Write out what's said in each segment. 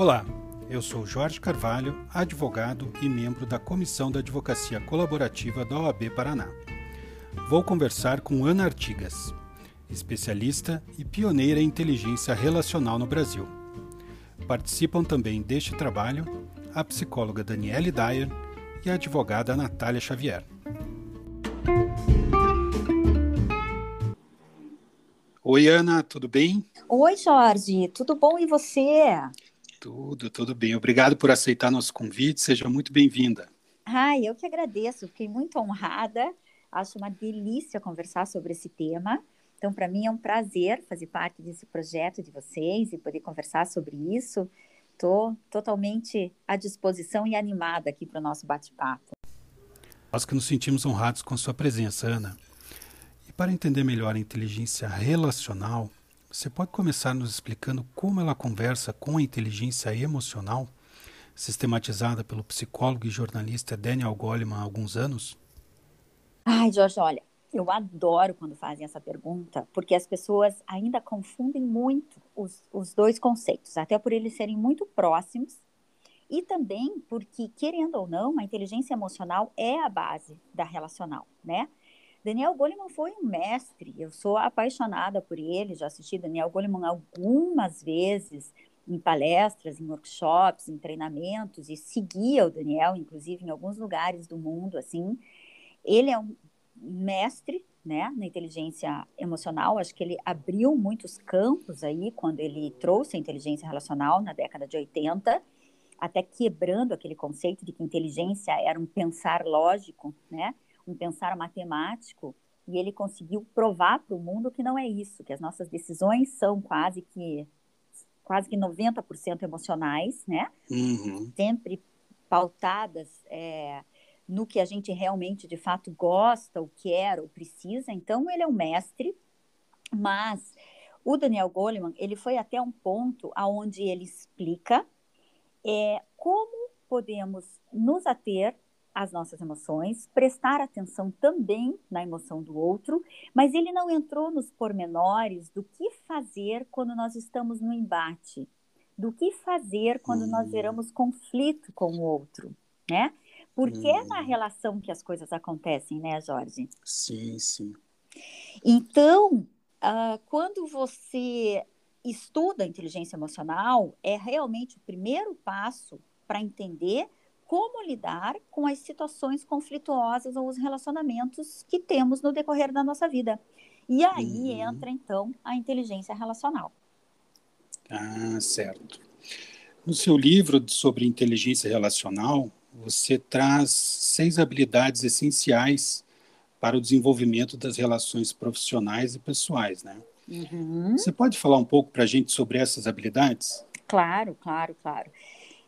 Olá, eu sou Jorge Carvalho, advogado e membro da Comissão da Advocacia Colaborativa da OAB Paraná. Vou conversar com Ana Artigas, especialista e pioneira em inteligência relacional no Brasil. Participam também deste trabalho a psicóloga Daniele Dyer e a advogada Natália Xavier. Oi, Ana, tudo bem? Oi, Jorge, tudo bom e você? Tudo, tudo bem. Obrigado por aceitar nosso convite. Seja muito bem-vinda. Ai, eu que agradeço. Fiquei muito honrada. Acho uma delícia conversar sobre esse tema. Então, para mim é um prazer fazer parte desse projeto de vocês e poder conversar sobre isso. Estou totalmente à disposição e animada aqui para o nosso bate-papo. Nós que nos sentimos honrados com a sua presença, Ana. E para entender melhor a inteligência relacional, você pode começar nos explicando como ela conversa com a inteligência emocional, sistematizada pelo psicólogo e jornalista Daniel Goleman há alguns anos? Ai, Jorge, olha, eu adoro quando fazem essa pergunta, porque as pessoas ainda confundem muito os, os dois conceitos, até por eles serem muito próximos, e também porque, querendo ou não, a inteligência emocional é a base da relacional, né? Daniel Goleman foi um mestre, eu sou apaixonada por ele, já assisti Daniel Goleman algumas vezes em palestras, em workshops, em treinamentos e seguia o Daniel, inclusive em alguns lugares do mundo, assim. Ele é um mestre, né, na inteligência emocional, acho que ele abriu muitos campos aí quando ele trouxe a inteligência relacional na década de 80, até quebrando aquele conceito de que inteligência era um pensar lógico, né? Um pensar matemático, e ele conseguiu provar para o mundo que não é isso, que as nossas decisões são quase que quase que 90% emocionais, né? Uhum. Sempre pautadas é, no que a gente realmente, de fato, gosta, ou quer, ou precisa. Então, ele é um mestre, mas o Daniel Goleman, ele foi até um ponto aonde ele explica é, como podemos nos ater as nossas emoções, prestar atenção também na emoção do outro, mas ele não entrou nos pormenores do que fazer quando nós estamos no embate, do que fazer quando nós hum. geramos conflito com o outro, né? Porque hum. é na hum. relação que as coisas acontecem, né, Jorge? Sim, sim. Então, uh, quando você estuda a inteligência emocional, é realmente o primeiro passo para entender como lidar com as situações conflituosas ou os relacionamentos que temos no decorrer da nossa vida. E aí uhum. entra, então, a inteligência relacional. Ah, certo. No seu livro sobre inteligência relacional, você traz seis habilidades essenciais para o desenvolvimento das relações profissionais e pessoais, né? Uhum. Você pode falar um pouco para a gente sobre essas habilidades? Claro, claro, claro.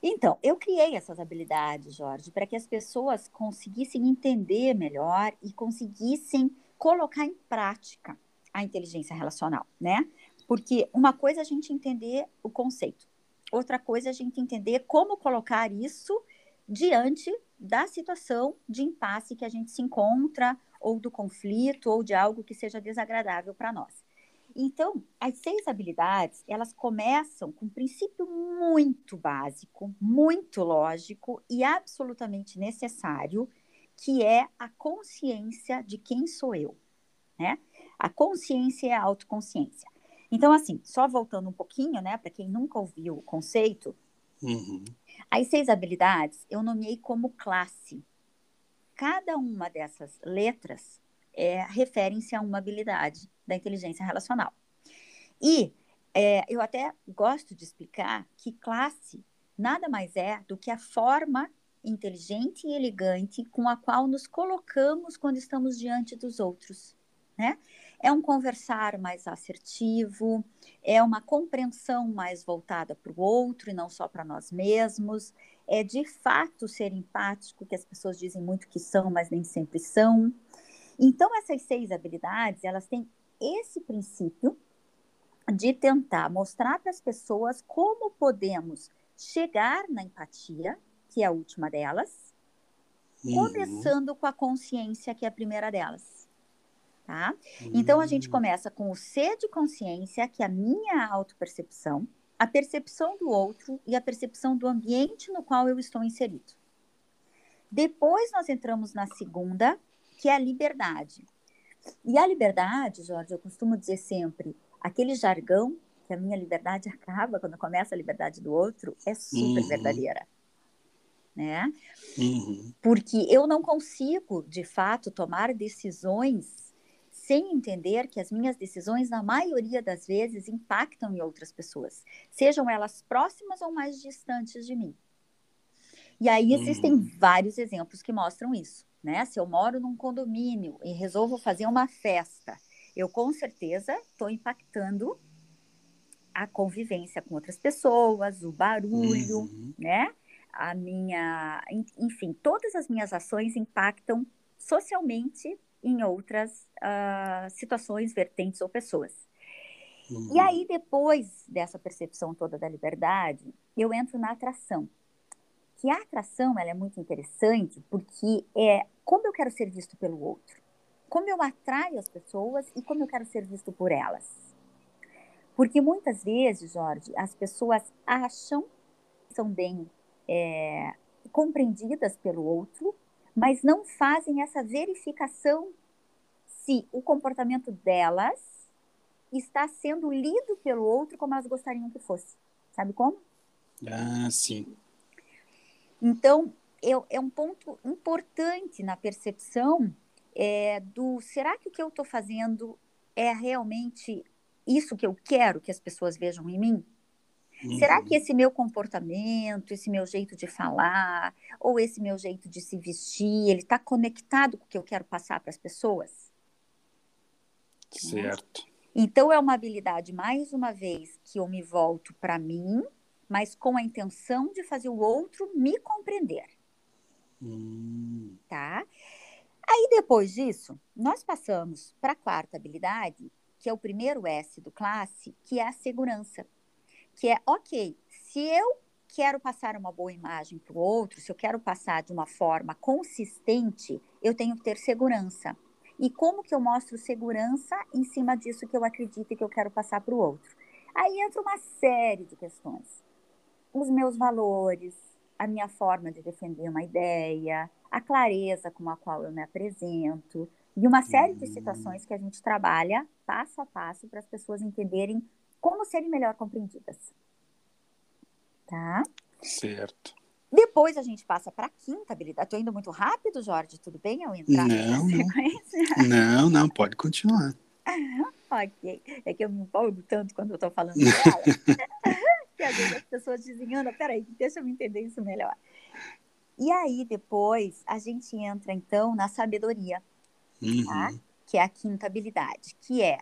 Então, eu criei essas habilidades, Jorge, para que as pessoas conseguissem entender melhor e conseguissem colocar em prática a inteligência relacional, né? Porque uma coisa é a gente entender o conceito, outra coisa é a gente entender como colocar isso diante da situação de impasse que a gente se encontra, ou do conflito, ou de algo que seja desagradável para nós. Então, as seis habilidades, elas começam com um princípio muito básico, muito lógico e absolutamente necessário, que é a consciência de quem sou eu, né? A consciência é a autoconsciência. Então, assim, só voltando um pouquinho, né, para quem nunca ouviu o conceito, uhum. as seis habilidades eu nomeei como classe. Cada uma dessas letras é, referem-se a uma habilidade da inteligência relacional. E é, eu até gosto de explicar que classe nada mais é do que a forma inteligente e elegante com a qual nos colocamos quando estamos diante dos outros, né? É um conversar mais assertivo, é uma compreensão mais voltada para o outro e não só para nós mesmos, é de fato ser empático, que as pessoas dizem muito que são, mas nem sempre são. Então, essas seis habilidades, elas têm esse princípio de tentar mostrar para as pessoas como podemos chegar na empatia, que é a última delas, uhum. começando com a consciência, que é a primeira delas. Tá? Uhum. Então a gente começa com o C de consciência, que é a minha autopercepção, a percepção do outro e a percepção do ambiente no qual eu estou inserido. Depois nós entramos na segunda, que é a liberdade. E a liberdade, Jorge, eu costumo dizer sempre, aquele jargão que a minha liberdade acaba quando começa a liberdade do outro é super uhum. verdadeira. Né? Uhum. Porque eu não consigo, de fato, tomar decisões sem entender que as minhas decisões, na maioria das vezes, impactam em outras pessoas, sejam elas próximas ou mais distantes de mim. E aí existem uhum. vários exemplos que mostram isso. Né? Se eu moro num condomínio e resolvo fazer uma festa, eu com certeza estou impactando a convivência com outras pessoas, o barulho, uhum. né? A minha, enfim, todas as minhas ações impactam socialmente em outras uh, situações, vertentes ou pessoas. Uhum. E aí, depois dessa percepção toda da liberdade, eu entro na atração. Que a atração ela é muito interessante porque é como eu quero ser visto pelo outro, como eu atraio as pessoas e como eu quero ser visto por elas. Porque muitas vezes, Jorge, as pessoas acham que são bem é, compreendidas pelo outro, mas não fazem essa verificação se o comportamento delas está sendo lido pelo outro como elas gostariam que fosse. Sabe como? Ah, sim. Então, eu, é um ponto importante na percepção é, do será que o que eu estou fazendo é realmente isso que eu quero que as pessoas vejam em mim? Uhum. Será que esse meu comportamento, esse meu jeito de falar, ou esse meu jeito de se vestir, ele está conectado com o que eu quero passar para as pessoas? Certo. Então é uma habilidade, mais uma vez, que eu me volto para mim, mas com a intenção de fazer o outro me compreender. Hum. Tá? Aí depois disso, nós passamos para a quarta habilidade, que é o primeiro S do classe, que é a segurança. Que é, ok, se eu quero passar uma boa imagem para o outro, se eu quero passar de uma forma consistente, eu tenho que ter segurança. E como que eu mostro segurança em cima disso que eu acredito e que eu quero passar para o outro? Aí entra uma série de questões. Os meus valores, a minha forma de defender uma ideia, a clareza com a qual eu me apresento, e uma série de situações que a gente trabalha passo a passo para as pessoas entenderem como serem melhor compreendidas. Tá? Certo. Depois a gente passa para a quinta habilidade. Estou indo muito rápido, Jorge? Tudo bem eu entrar não, não. não, não, pode continuar. ok. É que eu me empolgo tanto quando eu estou falando dela. Que às vezes as pessoas dizem, Ana, peraí, deixa eu entender isso melhor. E aí, depois, a gente entra, então, na sabedoria uhum. tá? que é a quinta habilidade, que é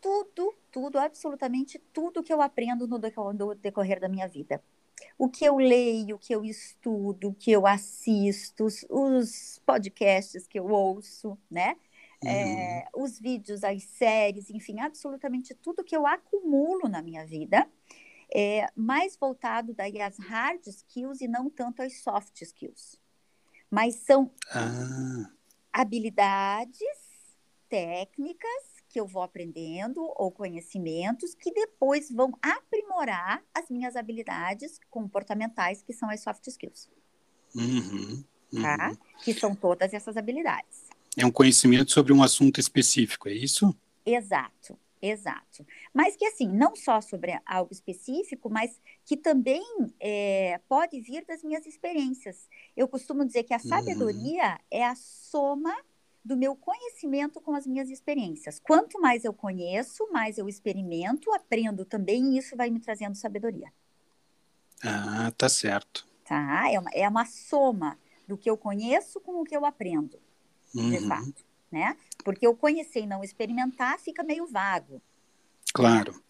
tudo, tudo, absolutamente tudo que eu aprendo no decorrer da minha vida. O que eu leio, o que eu estudo, o que eu assisto, os podcasts que eu ouço, né? Uhum. É, os vídeos, as séries, enfim, absolutamente tudo que eu acumulo na minha vida, é mais voltado daí às hard skills e não tanto às soft skills. Mas são ah habilidades técnicas que eu vou aprendendo ou conhecimentos que depois vão aprimorar as minhas habilidades comportamentais, que são as soft skills. Uhum, uhum. Tá? Que são todas essas habilidades. É um conhecimento sobre um assunto específico, é isso? Exato, exato. Mas que assim, não só sobre algo específico, mas que também é, pode vir das minhas experiências. Eu costumo dizer que a uhum. sabedoria uhum. é a soma do meu conhecimento com as minhas experiências. Quanto mais eu conheço, mais eu experimento, aprendo também, e isso vai me trazendo sabedoria. Ah, tá certo. Tá, é uma, é uma soma do que eu conheço com o que eu aprendo, uhum. de fato, né? Porque eu conhecer e não experimentar fica meio vago. Claro. Né?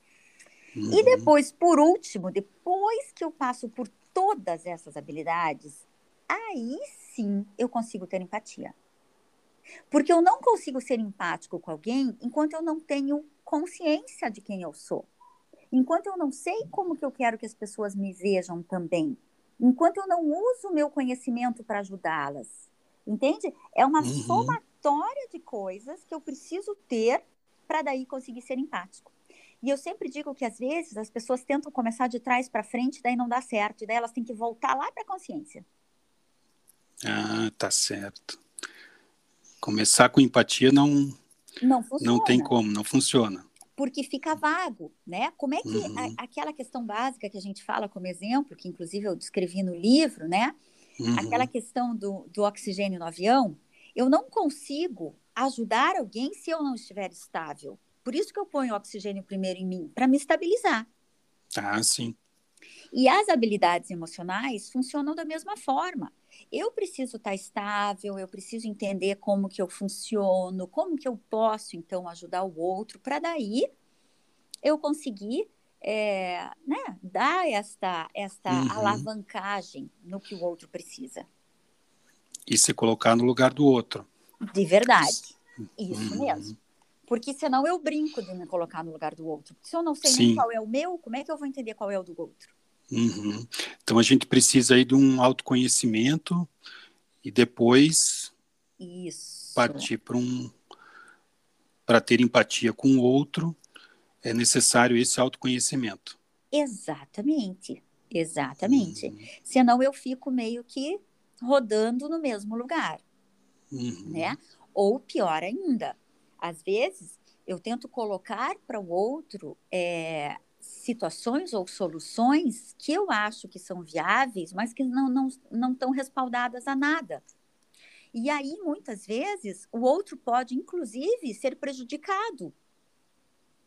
Uhum. E depois, por último, depois que eu passo por todas essas habilidades, aí sim eu consigo ter empatia. Porque eu não consigo ser empático com alguém enquanto eu não tenho consciência de quem eu sou. Enquanto eu não sei como que eu quero que as pessoas me vejam também. Enquanto eu não uso o meu conhecimento para ajudá-las. Entende? É uma uhum. Somatória de coisas que eu preciso ter para daí conseguir ser empático. E eu sempre digo que às vezes as pessoas tentam começar de trás para frente, daí não dá certo, e daí elas têm que voltar lá para a consciência. Ah, tá certo. Começar com empatia não não, funciona, não tem como, não funciona. Porque fica vago, né? Como é que uhum. a, aquela questão básica que a gente fala como exemplo, que inclusive eu descrevi no livro, né? Uhum. Aquela questão do, do oxigênio no avião, eu não consigo ajudar alguém se eu não estiver estável. Por isso que eu ponho oxigênio primeiro em mim, para me estabilizar. Ah, sim. E as habilidades emocionais funcionam da mesma forma. Eu preciso estar estável, eu preciso entender como que eu funciono, como que eu posso então ajudar o outro, para daí eu conseguir é, né, dar esta, esta uhum. alavancagem no que o outro precisa. E se colocar no lugar do outro. De verdade. Isso uhum. mesmo. Porque senão eu brinco de me colocar no lugar do outro. Se eu não sei Sim. nem qual é o meu, como é que eu vou entender qual é o do outro? Uhum. Então a gente precisa aí de um autoconhecimento e depois Isso. partir para um para ter empatia com o outro é necessário esse autoconhecimento. Exatamente, exatamente. Uhum. Senão eu fico meio que rodando no mesmo lugar, uhum. né? Ou pior ainda, às vezes eu tento colocar para o outro é, situações ou soluções que eu acho que são viáveis, mas que não não não estão respaldadas a nada. E aí muitas vezes o outro pode inclusive ser prejudicado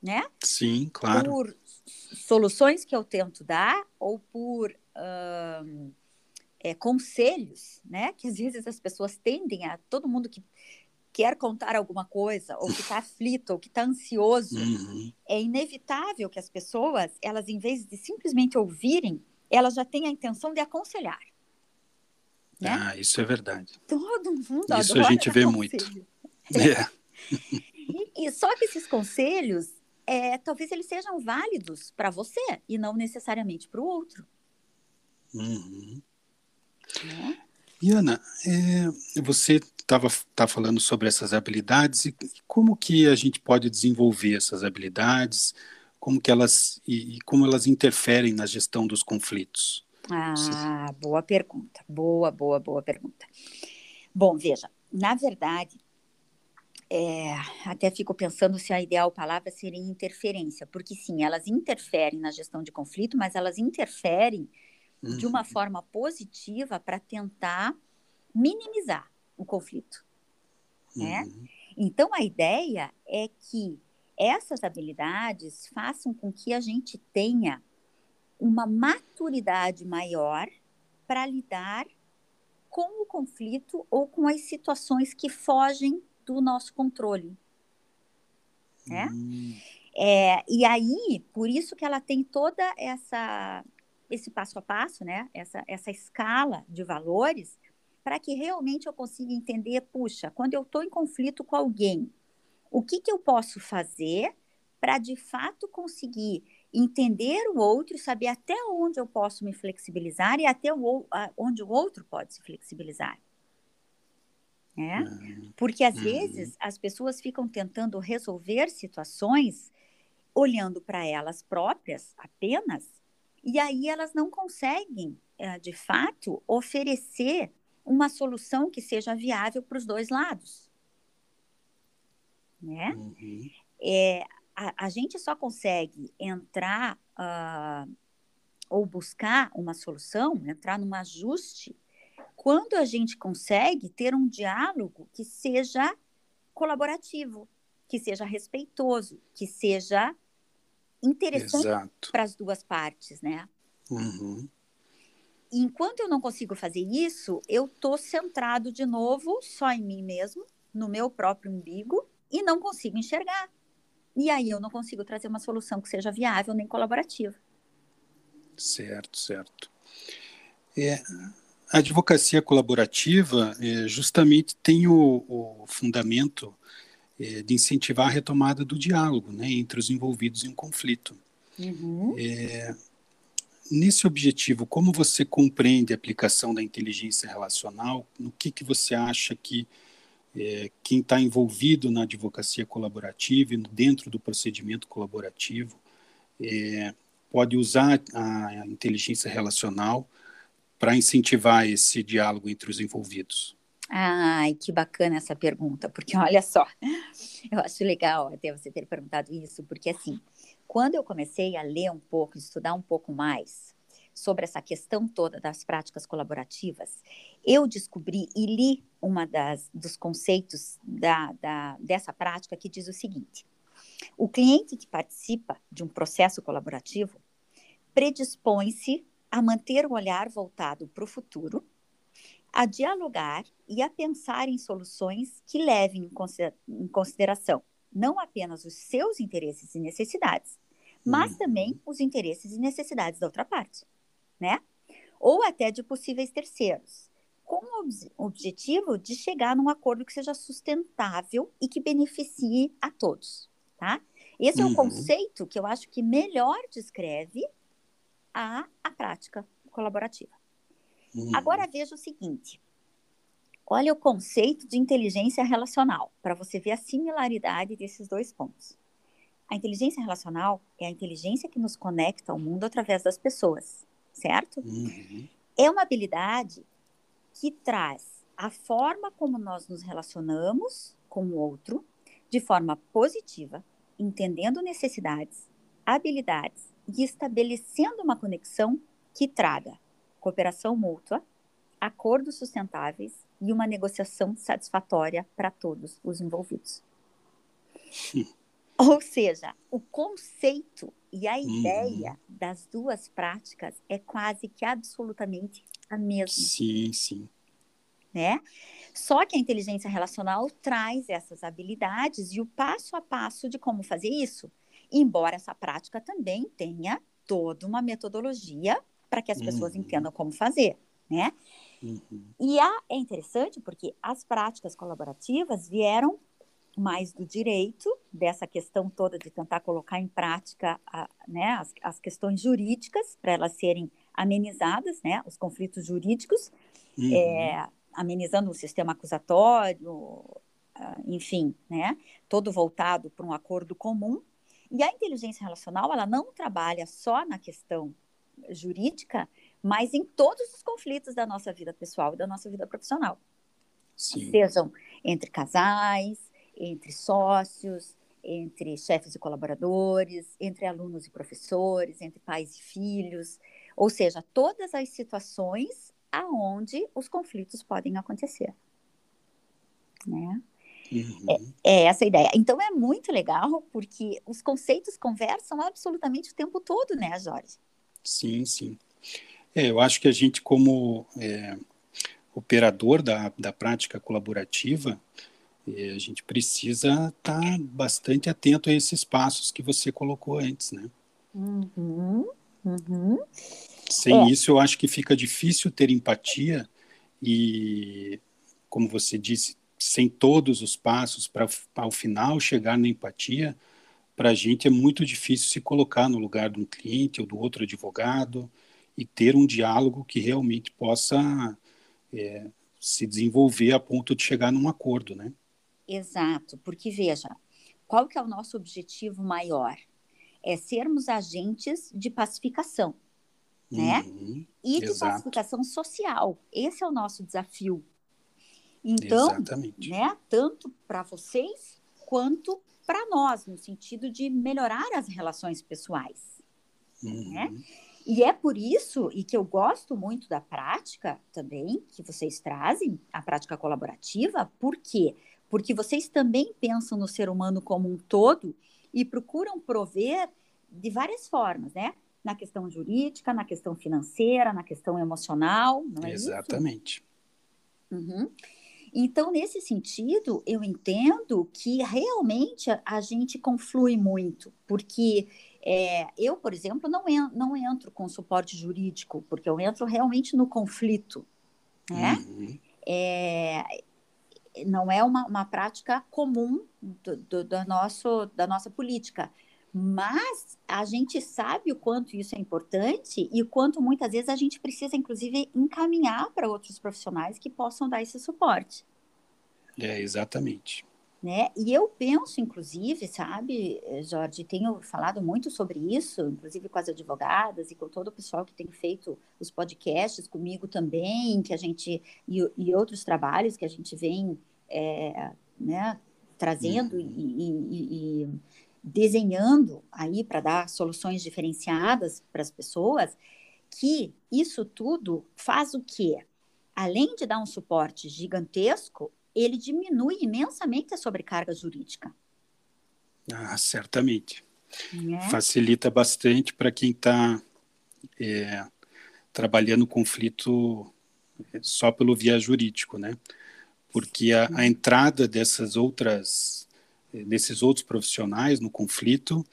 né? Sim, claro. Por soluções que eu tento dar ou por é, conselhos, né? Que às vezes as pessoas tendem a todo mundo que quer contar alguma coisa ou que está aflito ou que está ansioso, uhum. é inevitável que as pessoas, elas em vez de simplesmente ouvirem, elas já têm a intenção de aconselhar. Né? Ah, isso é verdade. Todo mundo Isso a gente vê muito. É. E, e só que esses conselhos, é, talvez eles sejam válidos para você e não necessariamente para o outro. Uhum. É? E Ana, é, você estava tá falando sobre essas habilidades e como que a gente pode desenvolver essas habilidades, como que elas e, e como elas interferem na gestão dos conflitos? Ah, boa pergunta, boa, boa, boa pergunta. Bom, veja, na verdade, é, até fico pensando se a ideal palavra seria interferência, porque sim, elas interferem na gestão de conflito, mas elas interferem uhum. de uma uhum. forma positiva para tentar minimizar o conflito. Né? Uhum. Então, a ideia é que essas habilidades façam com que a gente tenha uma maturidade maior para lidar com o conflito ou com as situações que fogem do nosso controle. Né? Hum. É, e aí, por isso que ela tem toda essa esse passo a passo, né? Essa, essa escala de valores, para que realmente eu consiga entender, puxa, quando eu estou em conflito com alguém, o que, que eu posso fazer para de fato conseguir entender o outro saber até onde eu posso me flexibilizar e até o, onde o outro pode se flexibilizar né? Porque às uhum. vezes as pessoas ficam tentando resolver situações olhando para elas próprias apenas, e aí elas não conseguem, eh, de fato, oferecer uma solução que seja viável para os dois lados. Né? Uhum. É, a, a, gente só consegue entrar uh, ou buscar uma solução, entrar num ajuste quando a gente consegue ter um diálogo que seja colaborativo, que seja respeitoso, que seja interessante para as duas partes, né? Uhum. Enquanto eu não consigo fazer isso, eu estou centrado de novo só em mim mesmo, no meu próprio umbigo, e não consigo enxergar. E aí eu não consigo trazer uma solução que seja viável nem colaborativa. Certo, certo. É, a advocacia colaborativa é, justamente tem o, o fundamento é, de incentivar a retomada do diálogo né, entre os envolvidos em um conflito. Uhum. É, nesse objetivo, como você compreende a aplicação da inteligência relacional? No que, que você acha que é, quem está envolvido na advocacia colaborativa e dentro do procedimento colaborativo é, pode usar a inteligência relacional para incentivar esse diálogo entre os envolvidos? Ai, que bacana essa pergunta, porque olha só, eu acho legal até você ter perguntado isso, porque assim, quando eu comecei a ler um pouco, estudar um pouco mais sobre essa questão toda das práticas colaborativas, eu descobri e li uma das dos conceitos da, da, dessa prática que diz o seguinte: o cliente que participa de um processo colaborativo predispõe-se a manter o olhar voltado para o futuro, a dialogar e a pensar em soluções que levem em consideração não apenas os seus interesses e necessidades, mas uhum. também os interesses e necessidades da outra parte né? Ou até de possíveis terceiros, com o objetivo de chegar num acordo que seja sustentável e que beneficie a todos, tá? Esse uhum. é o uhum. conceito que eu acho que melhor descreve a, a prática colaborativa. Uhum. Agora veja o seguinte: olha o conceito de inteligência relacional, para você ver a similaridade desses dois pontos. A inteligência relacional é a inteligência que nos conecta ao mundo através das pessoas certo? Uhum. É uma habilidade que traz a forma como nós nos relacionamos com o outro de forma positiva, entendendo necessidades, habilidades e estabelecendo uma conexão que traga cooperação mútua, acordos sustentáveis e uma negociação satisfatória para todos os envolvidos. Ou seja, o conceito e a uhum. ideia das duas práticas é quase que absolutamente a mesma. Sim, sim. Né? Só que a inteligência relacional traz essas habilidades e o passo a passo de como fazer isso. Embora essa prática também tenha toda uma metodologia para que as pessoas uhum. entendam como fazer, né? Uhum. E a, é interessante porque as práticas colaborativas vieram mais do direito, dessa questão toda de tentar colocar em prática a, né, as, as, questões jurídicas para elas serem amenizadas, né, os conflitos jurídicos, uhum. é, amenizando o sistema acusatório, enfim, né, todo voltado para um acordo comum. E a inteligência relacional, ela não trabalha só na questão jurídica, mas em todos os conflitos da nossa vida pessoal e da nossa vida profissional. Sim. Sejam entre casais, entre sócios, entre chefes e colaboradores, entre alunos e professores, entre pais e filhos, ou seja, todas as situações aonde os conflitos podem acontecer. Né? Uhum. É, é, essa a ideia. Então é muito legal porque os conceitos conversam absolutamente o tempo todo, né, Jorge? Sim, sim. É, eu acho que a gente, como é, operador da, da prática colaborativa, e a gente precisa estar tá bastante atento a esses passos que você colocou antes, né? Uhum, uhum. Sem é. isso, eu acho que fica difícil ter empatia e, como você disse, sem todos os passos para ao final chegar na empatia, para a gente é muito difícil se colocar no lugar de um cliente ou do outro advogado e ter um diálogo que realmente possa é, se desenvolver a ponto de chegar num acordo, né? Exato, porque veja, qual que é o nosso objetivo maior? É sermos agentes de pacificação, né? Uhum, e de exato. pacificação social. Esse é o nosso desafio. Então, Exatamente. né, tanto para vocês quanto para nós, no sentido de melhorar as relações pessoais, né? uhum. né? E é por isso, e que eu gosto muito da prática também, que vocês trazem, a prática colaborativa, porque quê? porque vocês também pensam no ser humano como um todo e procuram prover de várias formas, né? Na questão jurídica, na questão financeira, na questão emocional, não é Exatamente. isso? Uhum. Então, nesse sentido, eu entendo que realmente a, gente conflui muito, porque é, eu, por exemplo, não, en não entro com suporte jurídico, porque eu entro realmente no conflito, né? Uhum. É, não é uma, uma prática comum do, do, do, nosso, da nossa política. Mas a gente sabe o quanto isso é importante e o quanto muitas vezes a gente precisa, inclusive, encaminhar para outros profissionais que possam dar esse suporte. É, exatamente. Né? E eu penso, inclusive, sabe, Jorge, tenho falado muito sobre isso, inclusive com as advogadas e com todo o pessoal que tem feito os podcasts comigo também, que a gente e, e outros trabalhos que a gente vem é, né, trazendo uhum. e, e, e, desenhando aí para dar soluções diferenciadas para as pessoas, que isso tudo faz o quê? Além de dar um suporte gigantesco, ele diminui imensamente a sobrecarga jurídica. Ah, certamente. É. Facilita bastante para quem está é, trabalhando conflito é, só pelo via jurídico, né? Porque a, a entrada dessas outras, desses outros profissionais no conflito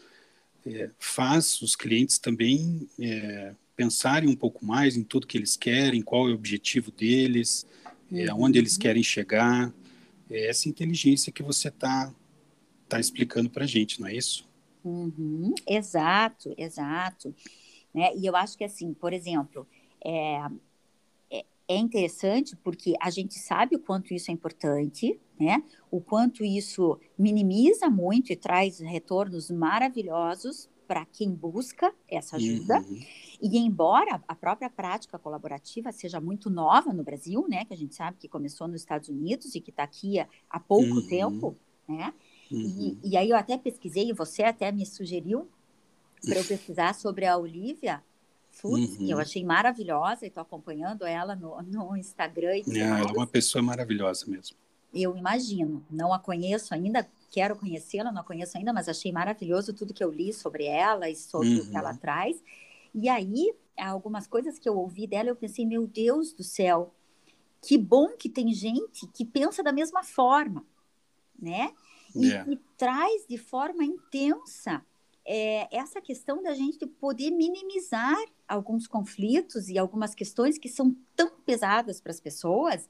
é, faz os clientes também é, pensarem um pouco mais em tudo que eles querem, qual é o objetivo deles, é, aonde eles uhum. querem chegar. É essa inteligência que você está tá explicando para a gente, não é isso? Uhum, exato, exato. Né? E eu acho que, assim, por exemplo, é, é, é interessante porque a gente sabe o quanto isso é importante, né? O quanto isso minimiza muito e traz retornos maravilhosos para quem busca essa ajuda. Uhum. E embora a própria prática colaborativa seja muito nova no Brasil, né, que a gente sabe que começou nos Estados Unidos e que está aqui há, pouco uhum. tempo, né? Uhum. E, e, aí eu até pesquisei, e você até me sugeriu para eu pesquisar sobre a Olivia Foods, que eu uhum. achei maravilhosa e estou acompanhando ela no, no Instagram. E é, ela é uma pessoa maravilhosa mesmo. Eu imagino. Não a conheço ainda, quero conhecê-la, não a conheço ainda, mas achei maravilhoso tudo que eu li sobre ela e sobre uhum. o que ela uhum. traz. E aí, algumas coisas que eu ouvi dela, eu pensei, meu Deus do céu, que bom que tem gente que pensa da mesma forma, né? E yeah. que traz de forma intensa é, essa questão da gente poder minimizar alguns conflitos e algumas questões que são tão pesadas para as pessoas,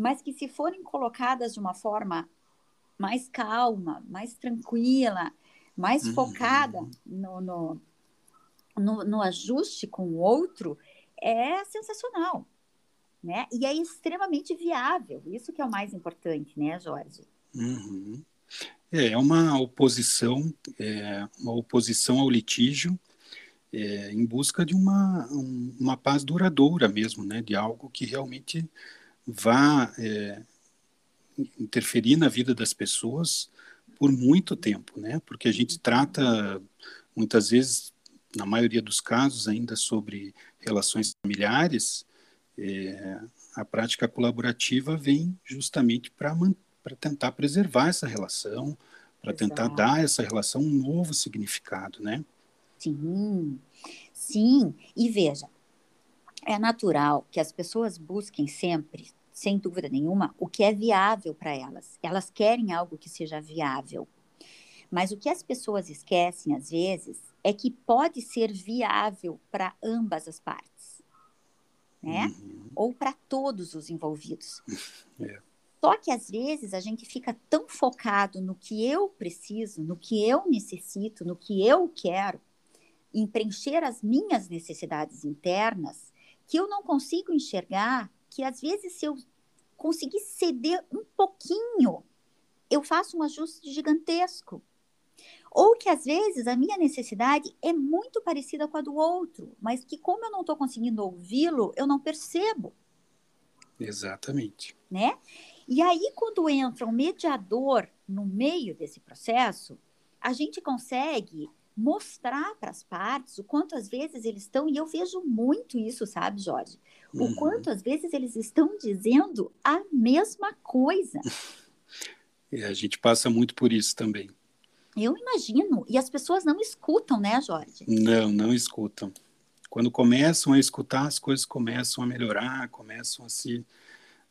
mas que se forem colocadas de uma forma mais calma, mais tranquila, mais uhum. focada no, no, no, no, ajuste com o outro, é sensacional, né? E é extremamente viável. Isso que é o mais importante, né, Jorge? Uhum. É, é uma oposição, é uma oposição ao litígio é, em busca de uma, um, uma paz duradoura mesmo, né? De algo que realmente vá é, interferir na vida das pessoas por muito tempo, né? Porque a gente trata muitas vezes, na maioria dos casos, ainda sobre relações familiares. É, a prática colaborativa vem justamente para tentar preservar essa relação, para tentar dar essa relação um novo significado, né? Sim, sim. E veja, é natural que as pessoas busquem sempre sem dúvida nenhuma, o que é viável para elas. Elas querem algo que seja viável. Mas o que as pessoas esquecem, às vezes, é que pode ser viável para ambas as partes, né? Uhum. Ou para todos os envolvidos. É. Só que às vezes a gente fica tão focado no que eu preciso, no que eu necessito, no que eu quero, em preencher as minhas necessidades internas, que eu não consigo enxergar que às vezes se eu conseguir ceder um pouquinho, eu faço um ajuste gigantesco. Ou que às vezes a minha necessidade é muito parecida com a do outro, mas que como eu não estou conseguindo ouvi-lo, eu não percebo. Exatamente. Né? E aí, quando entra um mediador no meio desse processo, a gente consegue mostrar para as partes o quanto às vezes eles estão, e eu vejo muito isso, sabe, Jorge? O uhum. quanto às vezes eles estão dizendo a mesma coisa. E a gente passa muito por isso também. Eu imagino. E as pessoas não escutam, né, Jorge? Não, não escutam. Quando começam a escutar, as coisas começam a melhorar, começam a se,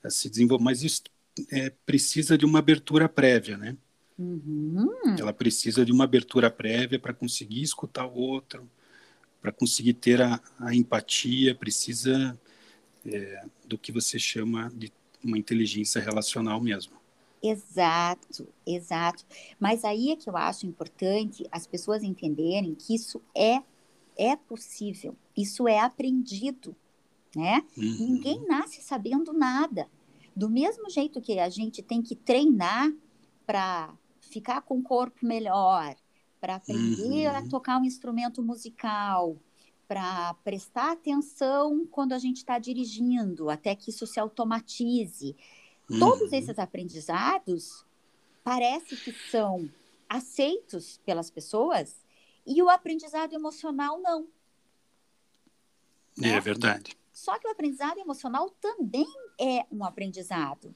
a se desenvolver. Mas isso é, precisa de uma abertura prévia, né? Uhum. Ela precisa de uma abertura prévia para conseguir escutar o outro, para conseguir ter a, a empatia, precisa é, do que você chama de uma inteligência relacional mesmo. Exato, exato. Mas aí é que eu acho importante as pessoas entenderem que isso é é possível, isso é aprendido, né? Uhum. Ninguém nasce sabendo nada. Do mesmo jeito que a gente tem que treinar para ficar com o corpo melhor, para aprender uhum. a tocar um instrumento musical, para prestar atenção quando a gente está dirigindo, até que isso se automatize. Uhum. Todos esses aprendizados parece que são aceitos pelas pessoas e o aprendizado emocional não. É né? verdade. Só que o aprendizado emocional também é um aprendizado.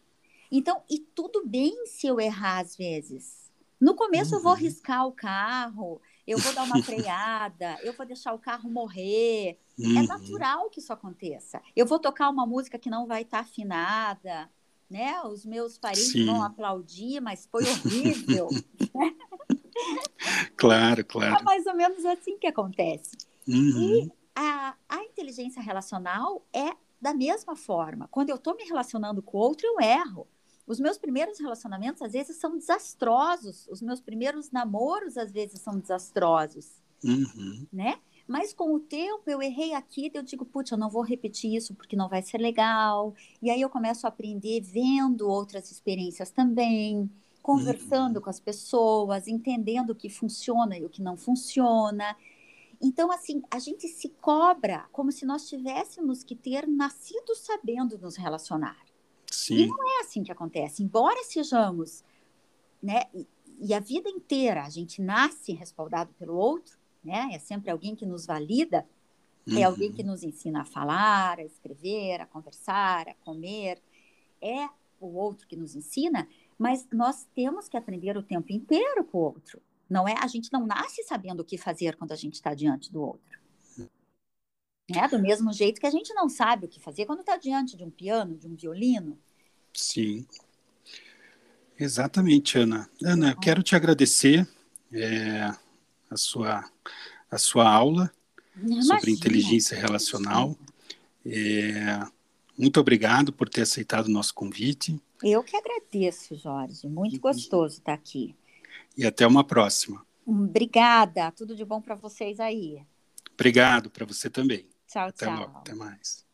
Então, e tudo bem se eu errar às vezes. No começo uhum. eu vou uhum. riscar o carro, eu vou dar uma freada, eu vou deixar o carro morrer. É uhum. É natural que isso aconteça. Eu vou tocar uma música que não vai estar tá afinada, né? Os meus parentes Sim. vão aplaudir, mas foi horrível. claro, claro. É mais ou menos assim que acontece. Uhum. E a, a inteligência relacional é da mesma forma. Quando eu estou me relacionando com o outro, eu erro. Os meus primeiros relacionamentos, às vezes, são desastrosos. Os meus primeiros namoros, às vezes, são desastrosos. Uhum. Né? Mas com o tempo, eu errei aqui, eu digo, putz, eu não vou repetir isso porque não vai ser legal. E aí eu começo a aprender vendo outras experiências também, conversando uhum. com as pessoas, entendendo o que funciona e o que não funciona. Então, assim, a gente se cobra como se nós tivéssemos que ter nascido sabendo nos relacionar. Sim. E não é assim que acontece. Embora sejamos, né, e, e a vida inteira a gente nasce respaldado pelo outro, né? É sempre alguém que nos valida, é uhum. é alguém que nos ensina a falar, a escrever, a conversar, a comer. É o outro que nos ensina, mas nós temos que aprender o tempo inteiro com o outro. Não é, a gente não nasce sabendo o que fazer quando a gente está diante do outro. É do mesmo jeito que a gente não sabe o que fazer quando está diante de um piano, de um violino. Sim. Exatamente, Ana. Ana, eu quero te agradecer é, a, sua, a sua aula Imagina. sobre inteligência relacional. É, muito obrigado por ter aceitado o nosso convite. Eu que agradeço, Jorge. Muito gostoso estar aqui. E até uma próxima. Obrigada. Tudo de bom para vocês aí. Obrigado para você também. Tchau, tchau. Até mais.